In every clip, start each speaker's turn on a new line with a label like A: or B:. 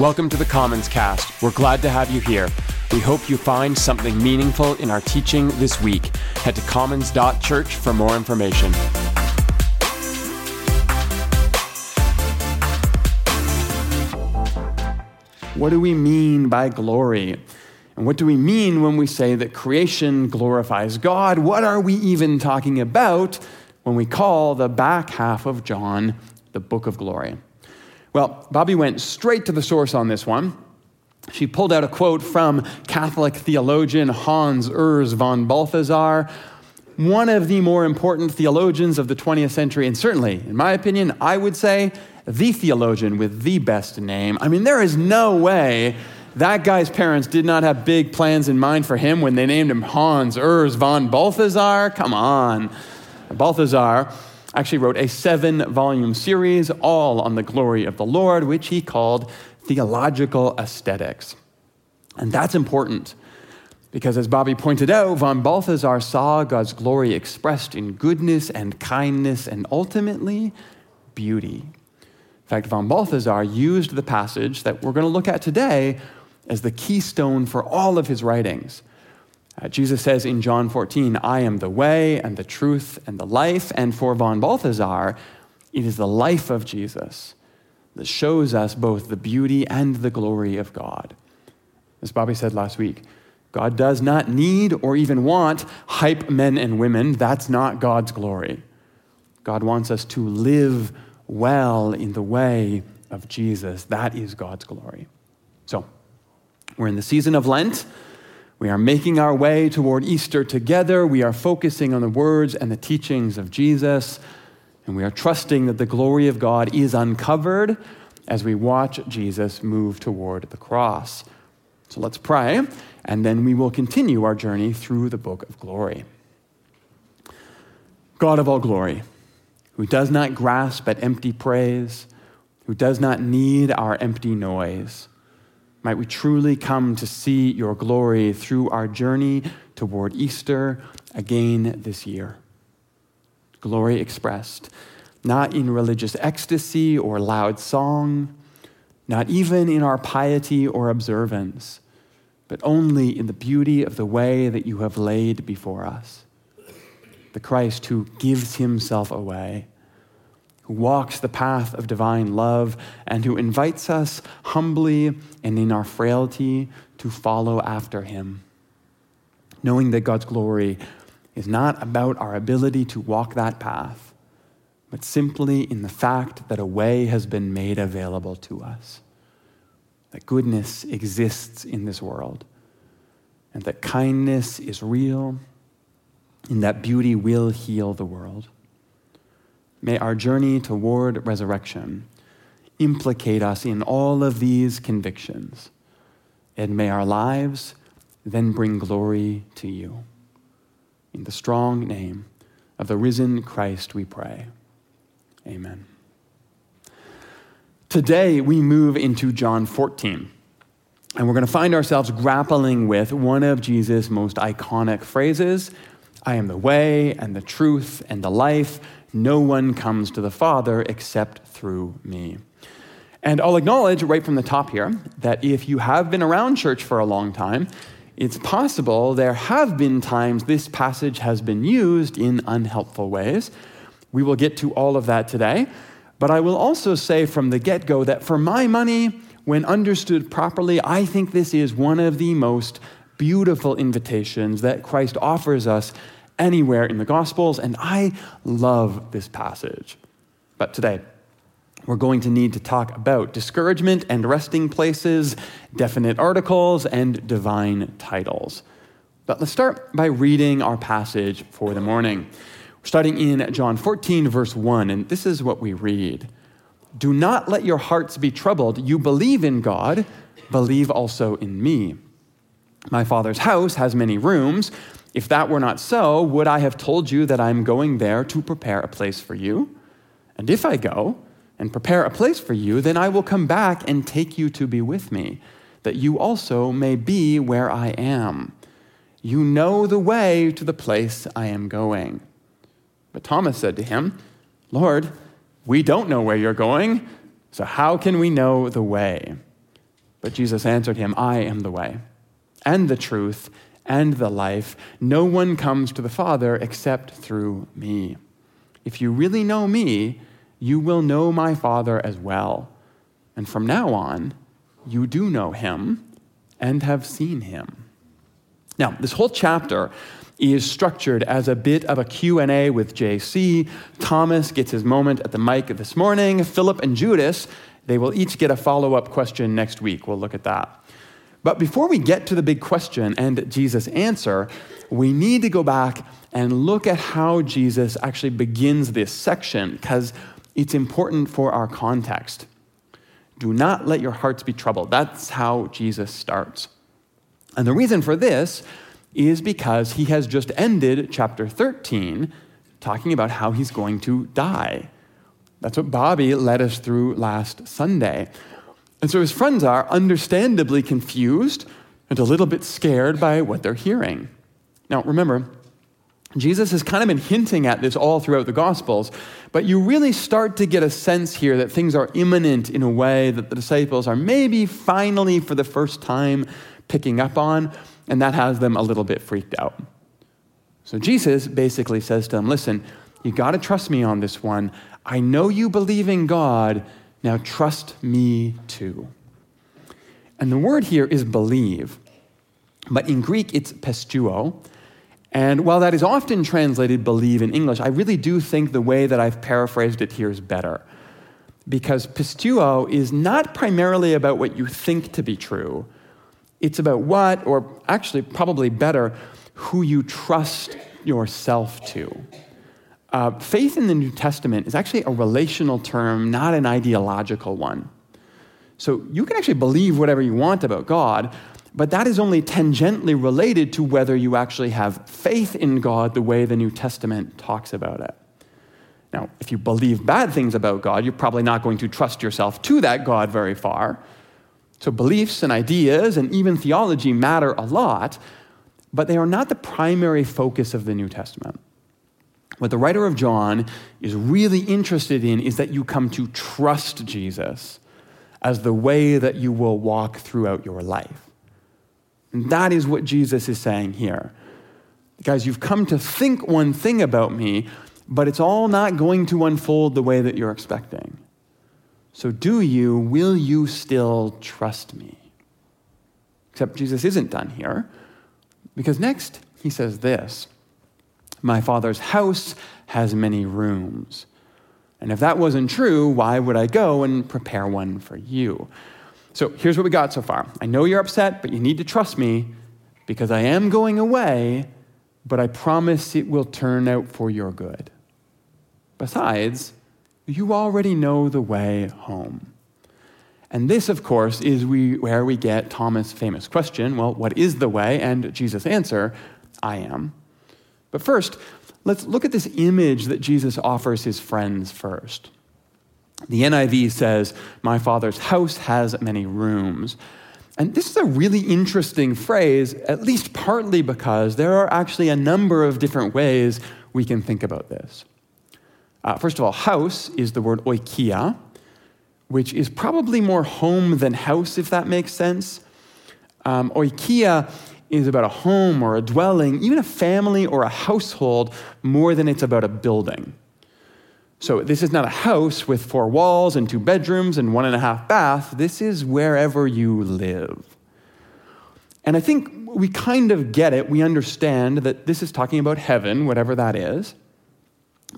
A: Welcome to the Commons Cast. We're glad to have you here. We hope you find something meaningful in our teaching this week. Head to commons.church for more information.
B: What do we mean by glory? And what do we mean when we say that creation glorifies God? What are we even talking about when we call the back half of John the book of glory? Well, Bobby went straight to the source on this one. She pulled out a quote from Catholic theologian Hans Urs von Balthasar, one of the more important theologians of the 20th century, and certainly, in my opinion, I would say the theologian with the best name. I mean, there is no way that guy's parents did not have big plans in mind for him when they named him Hans Urs von Balthasar. Come on. Balthasar actually wrote a seven volume series all on the glory of the Lord, which he called Theological Aesthetics. And that's important because, as Bobby pointed out, von Balthasar saw God's glory expressed in goodness and kindness and ultimately beauty. In fact, von Balthasar used the passage that we're going to look at today as the keystone for all of his writings. Uh, Jesus says in John 14, I am the way and the truth and the life. And for von Balthasar, it is the life of Jesus that shows us both the beauty and the glory of God. As Bobby said last week, God does not need or even want hype men and women. That's not God's glory. God wants us to live well in the way of Jesus. That is God's glory. So, we're in the season of Lent. We are making our way toward Easter together. We are focusing on the words and the teachings of Jesus. And we are trusting that the glory of God is uncovered as we watch Jesus move toward the cross. So let's pray, and then we will continue our journey through the book of glory. God of all glory, who does not grasp at empty praise, who does not need our empty noise, might we truly come to see your glory through our journey toward Easter again this year. Glory expressed, not in religious ecstasy or loud song, not even in our piety or observance, but only in the beauty of the way that you have laid before us. The Christ who gives himself away who walks the path of divine love, and who invites us humbly and in our frailty to follow after him. Knowing that God's glory is not about our ability to walk that path, but simply in the fact that a way has been made available to us, that goodness exists in this world, and that kindness is real, and that beauty will heal the world. May our journey toward resurrection implicate us in all of these convictions, and may our lives then bring glory to you. In the strong name of the risen Christ, we pray. Amen. Today, we move into John 14, and we're going to find ourselves grappling with one of Jesus' most iconic phrases I am the way and the truth and the life. No one comes to the Father except through me. And I'll acknowledge right from the top here that if you have been around church for a long time, it's possible there have been times this passage has been used in unhelpful ways. We will get to all of that today. But I will also say from the get go that for my money, when understood properly, I think this is one of the most beautiful invitations that Christ offers us anywhere in the Gospels, and I love this passage. But today, we're going to need to talk about discouragement and resting places, definite articles, and divine titles. But let's start by reading our passage for the morning. We're starting in John 14, verse 1, and this is what we read Do not let your hearts be troubled. You believe in God, believe also in me. My Father's house has many rooms. If that were not so, would I have told you that I'm going there to prepare a place for you? And if I go and prepare a place for you, then I will come back and take you to be with me, that you also may be where I am. You know the way to the place I am going. But Thomas said to him, Lord, we don't know where you're going, so how can we know the way? But Jesus answered him, I am the way, and the truth, and the life. No one comes to the Father except through me. If you really know me, you will know my Father as well. And from now on, you do know him and have seen him. Now, this whole chapter is structured as a bit of a Q&A with JC. Thomas gets his moment at the mic this morning. Philip and Judas they will each get a follow up question next week. We'll look at that. But before we get to the big question and Jesus' answer, we need to go back and look at how Jesus actually begins this section because it's important for our context. Do not let your hearts be troubled. That's how Jesus starts. And the reason for this is because he has just ended chapter 13 talking about how he's going to die. That's what Bobby led us through last Sunday. And so his friends are understandably confused and a little bit scared by what they're hearing. Now, remember, Jesus has kind of been hinting at this all throughout the Gospels, but you really start to get a sense here that things are imminent in a way that the disciples are maybe finally for the first time picking up on, and that has them a little bit freaked out. So Jesus basically says to them, Listen, you got to trust me on this one. I know you believe in God, now trust me too. And the word here is believe, but in Greek it's pisteuo. And while that is often translated believe in English, I really do think the way that I've paraphrased it here is better. Because pisteuo is not primarily about what you think to be true, it's about what, or actually, probably better, who you trust yourself to. Uh, faith in the New Testament is actually a relational term, not an ideological one. So you can actually believe whatever you want about God, but that is only tangentially related to whether you actually have faith in God the way the New Testament talks about it. Now, if you believe bad things about God, you're probably not going to trust yourself to that God very far. So beliefs and ideas and even theology matter a lot, but they are not the primary focus of the New Testament. What the writer of John is really interested in is that you come to trust Jesus as the way that you will walk throughout your life. And that is what Jesus is saying here. Guys, you've come to think one thing about me, but it's all not going to unfold the way that you're expecting. So, do you, will you still trust me? Except Jesus isn't done here, because next he says this my Father's house has many rooms. And if that wasn't true, why would I go and prepare one for you? So here's what we got so far. I know you're upset, but you need to trust me because I am going away, but I promise it will turn out for your good. Besides, you already know the way home. And this, of course, is we, where we get Thomas' famous question well, what is the way? And Jesus' answer, I am. But first, let's look at this image that Jesus offers his friends first. The NIV says, My father's house has many rooms. And this is a really interesting phrase, at least partly because there are actually a number of different ways we can think about this. Uh, first of all, house is the word oikia, which is probably more home than house, if that makes sense. Um, oikia is about a home or a dwelling, even a family or a household, more than it's about a building. So, this is not a house with four walls and two bedrooms and one and a half baths. This is wherever you live. And I think we kind of get it. We understand that this is talking about heaven, whatever that is.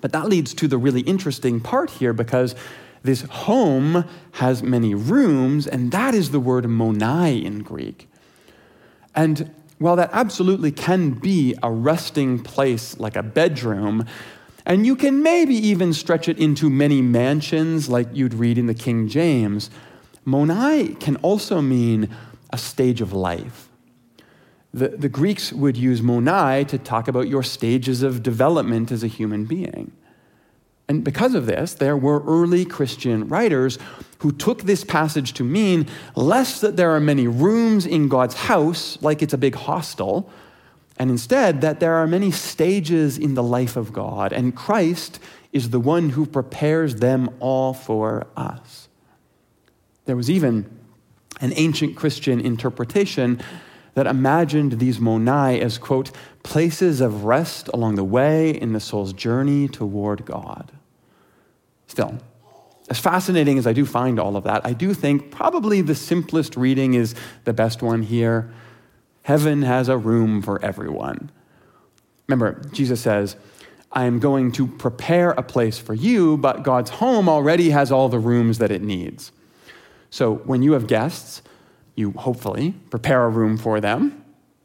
B: But that leads to the really interesting part here because this home has many rooms, and that is the word monai in Greek. And well, that absolutely can be a resting place like a bedroom, and you can maybe even stretch it into many mansions like you'd read in the King James. Monai can also mean a stage of life. The, the Greeks would use monai to talk about your stages of development as a human being. And because of this, there were early Christian writers who took this passage to mean less that there are many rooms in God's house, like it's a big hostel, and instead that there are many stages in the life of God, and Christ is the one who prepares them all for us. There was even an ancient Christian interpretation that imagined these monai as, quote, places of rest along the way in the soul's journey toward God. Still, as fascinating as I do find all of that, I do think probably the simplest reading is the best one here. Heaven has a room for everyone. Remember, Jesus says, I am going to prepare a place for you, but God's home already has all the rooms that it needs. So when you have guests, you hopefully prepare a room for them.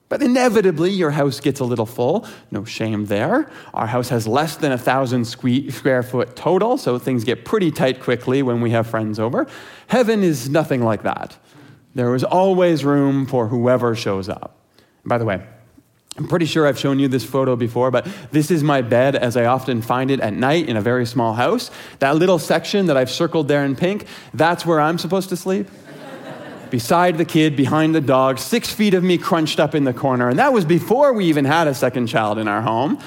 B: But inevitably, your house gets a little full. No shame there. Our house has less than a thousand square foot total, so things get pretty tight quickly when we have friends over. Heaven is nothing like that. There is always room for whoever shows up. by the way, I'm pretty sure I've shown you this photo before, but this is my bed as I often find it at night in a very small house. That little section that I've circled there in pink, that's where I'm supposed to sleep beside the kid, behind the dog, six feet of me crunched up in the corner. And that was before we even had a second child in our home.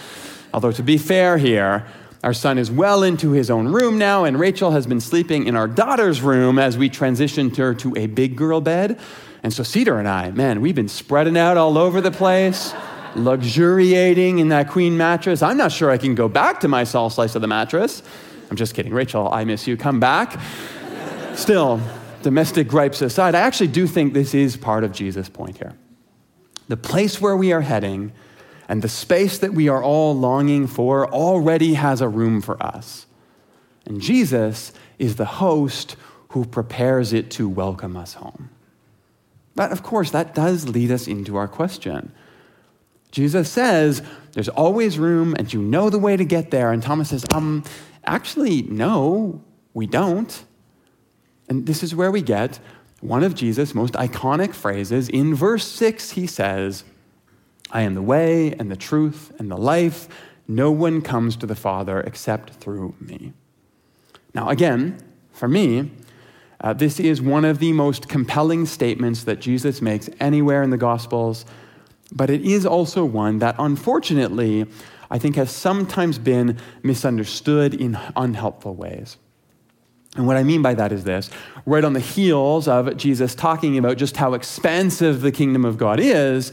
B: Although, to be fair here, our son is well into his own room now, and Rachel has been sleeping in our daughter's room as we transitioned her to a big girl bed. And so, Cedar and I, man, we've been spreading out all over the place, luxuriating in that queen mattress. I'm not sure I can go back to my small slice of the mattress. I'm just kidding. Rachel, I miss you. Come back. Still, domestic gripes aside, I actually do think this is part of Jesus' point here. The place where we are heading and the space that we are all longing for already has a room for us. And Jesus is the host who prepares it to welcome us home. But of course, that does lead us into our question. Jesus says, There's always room, and you know the way to get there. And Thomas says, Um, actually, no, we don't. And this is where we get one of Jesus' most iconic phrases. In verse 6, he says, I am the way and the truth and the life. No one comes to the Father except through me. Now, again, for me, uh, this is one of the most compelling statements that Jesus makes anywhere in the Gospels, but it is also one that, unfortunately, I think has sometimes been misunderstood in unhelpful ways. And what I mean by that is this right on the heels of Jesus talking about just how expansive the kingdom of God is,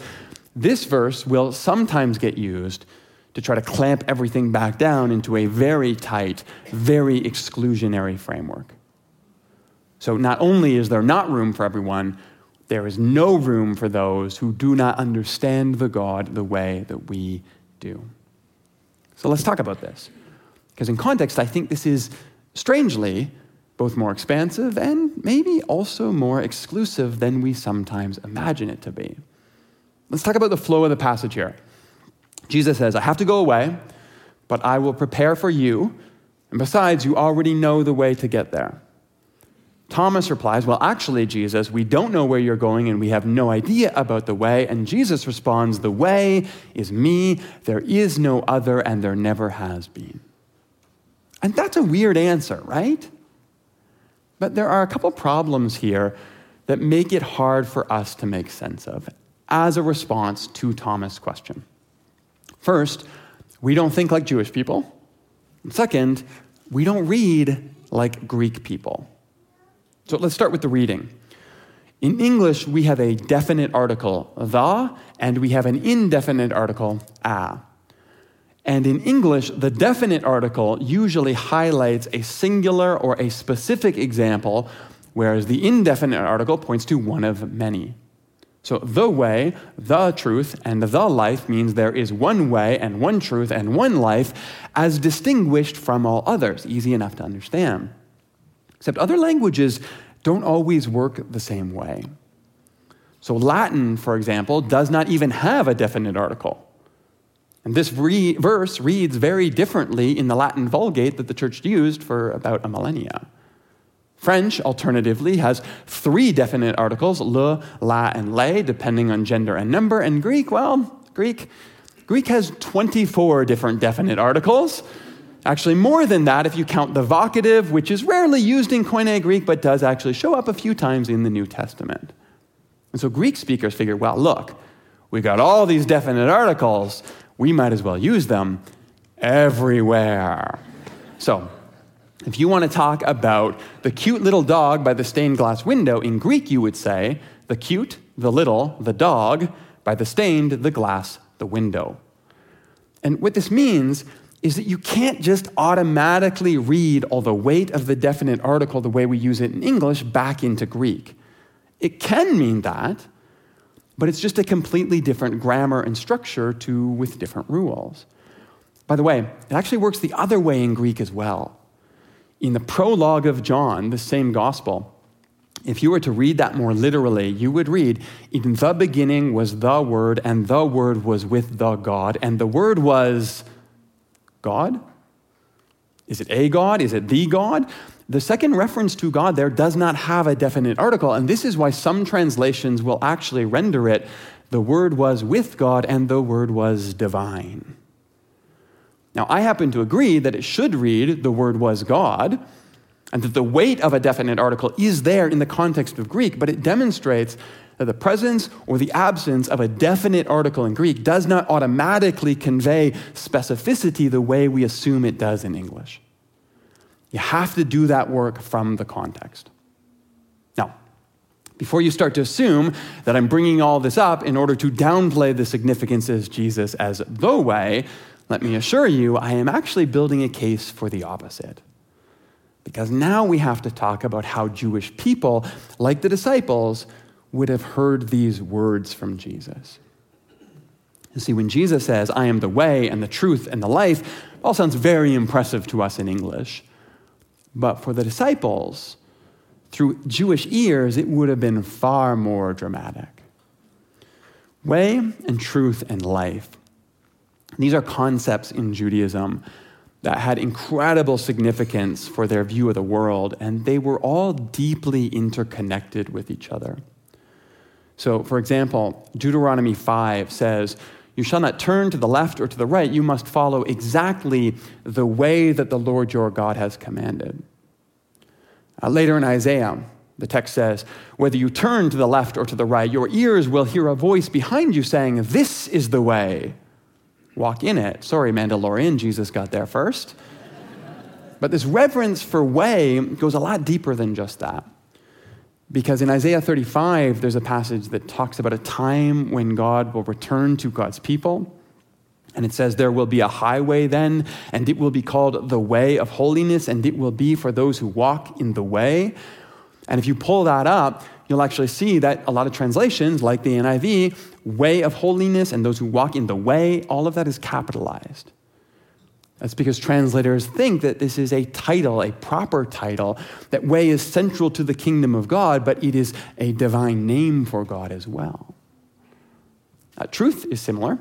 B: this verse will sometimes get used to try to clamp everything back down into a very tight, very exclusionary framework. So not only is there not room for everyone, there is no room for those who do not understand the God the way that we do. So let's talk about this. Because in context, I think this is strangely both more expansive and maybe also more exclusive than we sometimes imagine it to be. Let's talk about the flow of the passage here. Jesus says, I have to go away, but I will prepare for you. And besides, you already know the way to get there. Thomas replies, Well, actually, Jesus, we don't know where you're going and we have no idea about the way. And Jesus responds, The way is me. There is no other and there never has been. And that's a weird answer, right? But there are a couple problems here that make it hard for us to make sense of as a response to Thomas' question. First, we don't think like Jewish people. Second, we don't read like Greek people. So let's start with the reading. In English, we have a definite article, the, and we have an indefinite article, a. And in English, the definite article usually highlights a singular or a specific example, whereas the indefinite article points to one of many. So, the way, the truth, and the life means there is one way and one truth and one life as distinguished from all others. Easy enough to understand. Except other languages don't always work the same way. So, Latin, for example, does not even have a definite article. And this re- verse reads very differently in the Latin Vulgate that the church used for about a millennia. French, alternatively, has three definite articles, le, la, and le, depending on gender and number. And Greek, well, Greek, Greek has 24 different definite articles. Actually, more than that if you count the vocative, which is rarely used in Koine Greek, but does actually show up a few times in the New Testament. And so Greek speakers figure, well, look, we got all these definite articles we might as well use them everywhere. So, If you want to talk about the cute little dog by the stained glass window, in Greek you would say, the cute, the little, the dog, by the stained, the glass, the window. And what this means is that you can't just automatically read all the weight of the definite article the way we use it in English back into Greek. It can mean that, but it's just a completely different grammar and structure to with different rules. By the way, it actually works the other way in Greek as well. In the prologue of John, the same gospel, if you were to read that more literally, you would read, In the beginning was the Word, and the Word was with the God, and the Word was God? Is it a God? Is it the God? The second reference to God there does not have a definite article, and this is why some translations will actually render it the Word was with God and the Word was divine. Now, I happen to agree that it should read the Word was God, and that the weight of a definite article is there in the context of Greek, but it demonstrates that the presence or the absence of a definite article in Greek does not automatically convey specificity the way we assume it does in English. You have to do that work from the context. Now, before you start to assume that I'm bringing all this up in order to downplay the significance of Jesus as the way, let me assure you, I am actually building a case for the opposite. Because now we have to talk about how Jewish people, like the disciples, would have heard these words from Jesus. You see, when Jesus says, I am the way and the truth and the life, it all sounds very impressive to us in English. But for the disciples, through Jewish ears, it would have been far more dramatic. Way and truth and life. These are concepts in Judaism that had incredible significance for their view of the world, and they were all deeply interconnected with each other. So, for example, Deuteronomy 5 says, You shall not turn to the left or to the right. You must follow exactly the way that the Lord your God has commanded. Uh, later in Isaiah, the text says, Whether you turn to the left or to the right, your ears will hear a voice behind you saying, This is the way. Walk in it. Sorry, Mandalorian, Jesus got there first. but this reverence for way goes a lot deeper than just that. Because in Isaiah 35, there's a passage that talks about a time when God will return to God's people. And it says, There will be a highway then, and it will be called the way of holiness, and it will be for those who walk in the way. And if you pull that up, you'll actually see that a lot of translations, like the NIV, way of holiness and those who walk in the way, all of that is capitalized. That's because translators think that this is a title, a proper title, that way is central to the kingdom of God, but it is a divine name for God as well. Uh, truth is similar.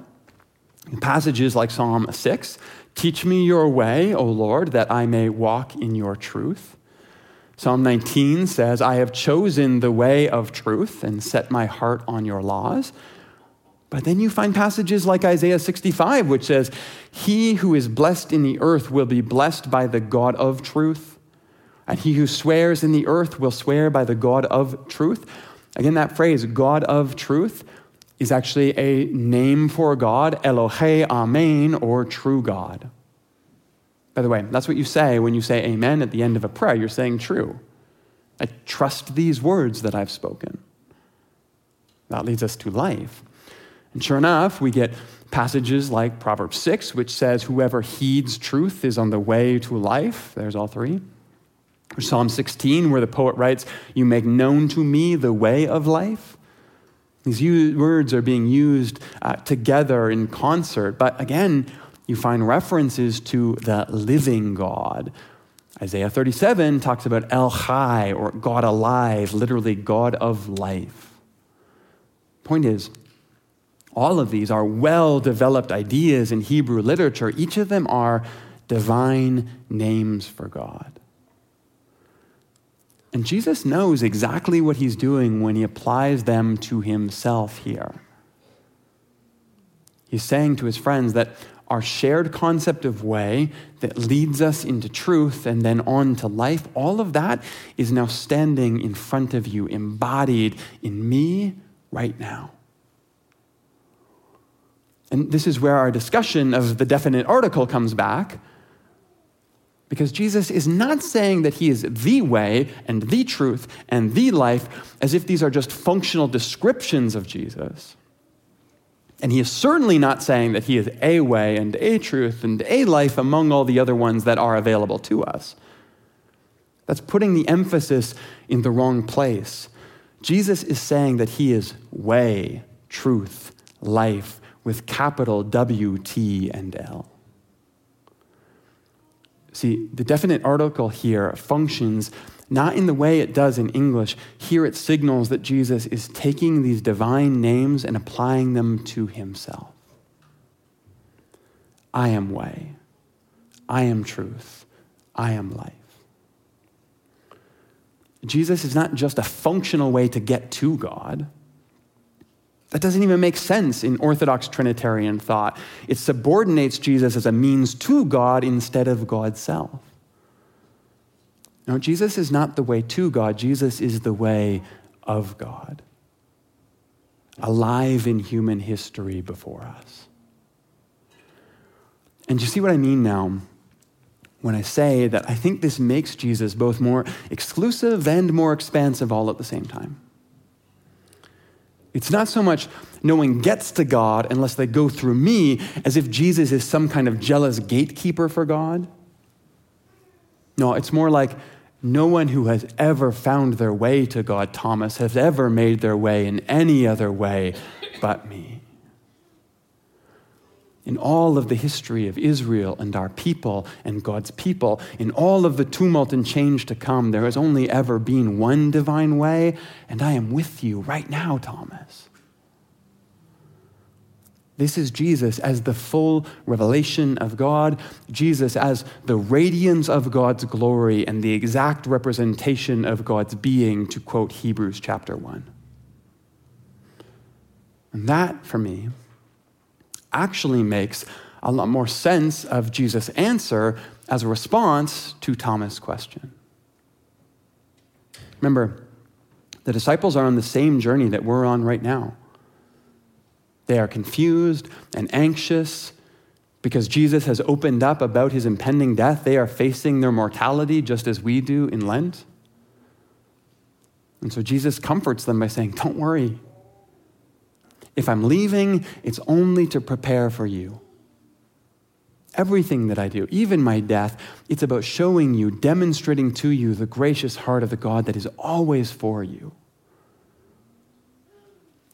B: Passages like Psalm 6, teach me your way, O Lord, that I may walk in your truth. Psalm 19 says, I have chosen the way of truth and set my heart on your laws. But then you find passages like Isaiah 65, which says, He who is blessed in the earth will be blessed by the God of truth. And he who swears in the earth will swear by the God of truth. Again, that phrase, God of truth, is actually a name for God, Elohe Amen, or true God. By the way, that's what you say when you say amen at the end of a prayer. You're saying true. I trust these words that I've spoken. That leads us to life. And sure enough, we get passages like Proverbs 6, which says, Whoever heeds truth is on the way to life. There's all three. Or Psalm 16, where the poet writes, You make known to me the way of life. These words are being used uh, together in concert, but again, you find references to the living God. Isaiah 37 talks about El Chai, or God alive, literally God of life. Point is, all of these are well developed ideas in Hebrew literature. Each of them are divine names for God. And Jesus knows exactly what he's doing when he applies them to himself here. He's saying to his friends that our shared concept of way that leads us into truth and then on to life, all of that is now standing in front of you, embodied in me right now. And this is where our discussion of the definite article comes back. Because Jesus is not saying that he is the way and the truth and the life as if these are just functional descriptions of Jesus. And he is certainly not saying that he is a way and a truth and a life among all the other ones that are available to us. That's putting the emphasis in the wrong place. Jesus is saying that he is way, truth, life, with capital W, T, and L. See, the definite article here functions not in the way it does in English. Here it signals that Jesus is taking these divine names and applying them to himself. I am way. I am truth. I am life. Jesus is not just a functional way to get to God. That doesn't even make sense in Orthodox Trinitarian thought. It subordinates Jesus as a means to God instead of God's self. No, Jesus is not the way to God, Jesus is the way of God, alive in human history before us. And you see what I mean now when I say that I think this makes Jesus both more exclusive and more expansive all at the same time. It's not so much no one gets to God unless they go through me, as if Jesus is some kind of jealous gatekeeper for God. No, it's more like no one who has ever found their way to God, Thomas, has ever made their way in any other way but me in all of the history of Israel and our people and God's people, in all of the tumult and change to come, there has only ever been one divine way, and I am with you right now, Thomas. This is Jesus as the full revelation of God, Jesus as the radiance of God's glory and the exact representation of God's being, to quote Hebrews chapter 1. And that, for me, actually makes a lot more sense of Jesus' answer as a response to Thomas' question. Remember, the disciples are on the same journey that we're on right now. They are confused and anxious because Jesus has opened up about his impending death. They are facing their mortality just as we do in Lent. And so Jesus comforts them by saying, Don't worry, if I'm leaving, it's only to prepare for you. Everything that I do, even my death, it's about showing you, demonstrating to you the gracious heart of the God that is always for you.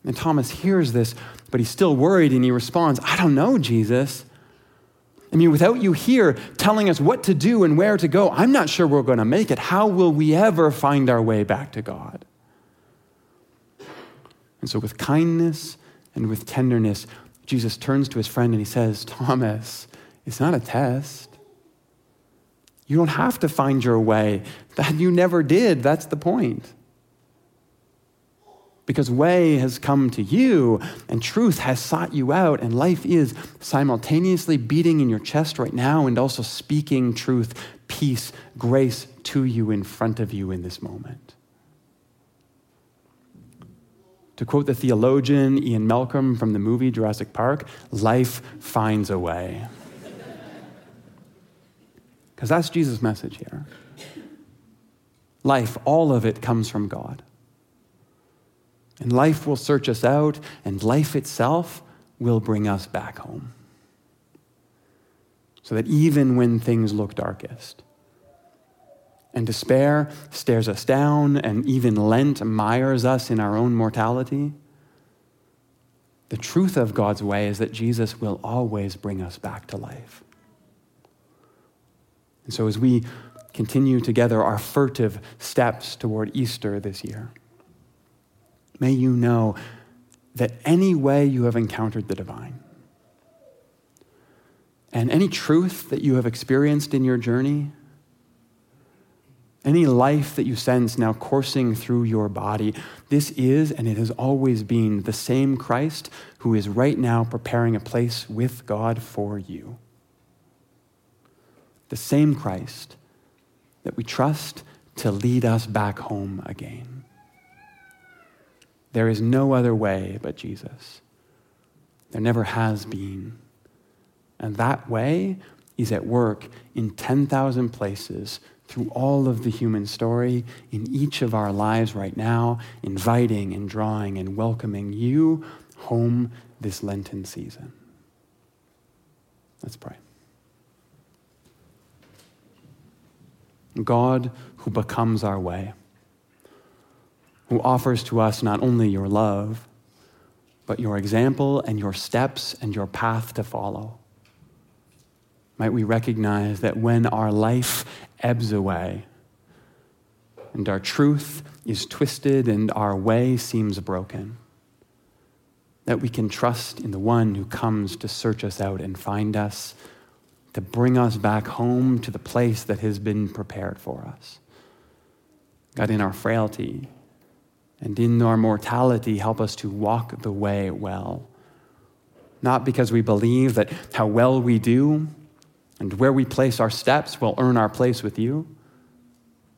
B: And Thomas hears this, but he's still worried and he responds, I don't know, Jesus. I mean, without you here telling us what to do and where to go, I'm not sure we're going to make it. How will we ever find our way back to God? And so, with kindness and with tenderness, Jesus turns to his friend and he says, Thomas, it's not a test. You don't have to find your way. That you never did. That's the point. Because way has come to you and truth has sought you out, and life is simultaneously beating in your chest right now and also speaking truth, peace, grace to you in front of you in this moment. To quote the theologian Ian Malcolm from the movie Jurassic Park, life finds a way. Because that's Jesus' message here. Life, all of it comes from God. And life will search us out, and life itself will bring us back home. So that even when things look darkest, and despair stares us down, and even Lent mires us in our own mortality. The truth of God's way is that Jesus will always bring us back to life. And so, as we continue together our furtive steps toward Easter this year, may you know that any way you have encountered the divine, and any truth that you have experienced in your journey, any life that you sense now coursing through your body, this is and it has always been the same Christ who is right now preparing a place with God for you. The same Christ that we trust to lead us back home again. There is no other way but Jesus. There never has been. And that way is at work in 10,000 places through all of the human story, in each of our lives right now, inviting and drawing and welcoming you home this Lenten season. Let's pray. God who becomes our way, who offers to us not only your love, but your example and your steps and your path to follow. Might we recognize that when our life ebbs away and our truth is twisted and our way seems broken, that we can trust in the one who comes to search us out and find us, to bring us back home to the place that has been prepared for us. God, in our frailty and in our mortality, help us to walk the way well. Not because we believe that how well we do and where we place our steps will earn our place with you,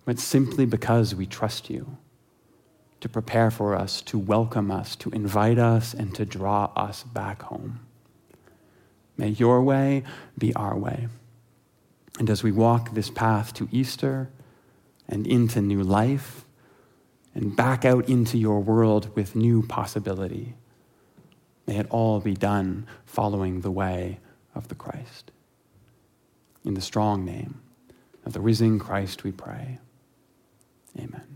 B: but simply because we trust you to prepare for us, to welcome us, to invite us, and to draw us back home. May your way be our way. And as we walk this path to Easter and into new life and back out into your world with new possibility, may it all be done following the way of the Christ. In the strong name of the risen Christ we pray. Amen.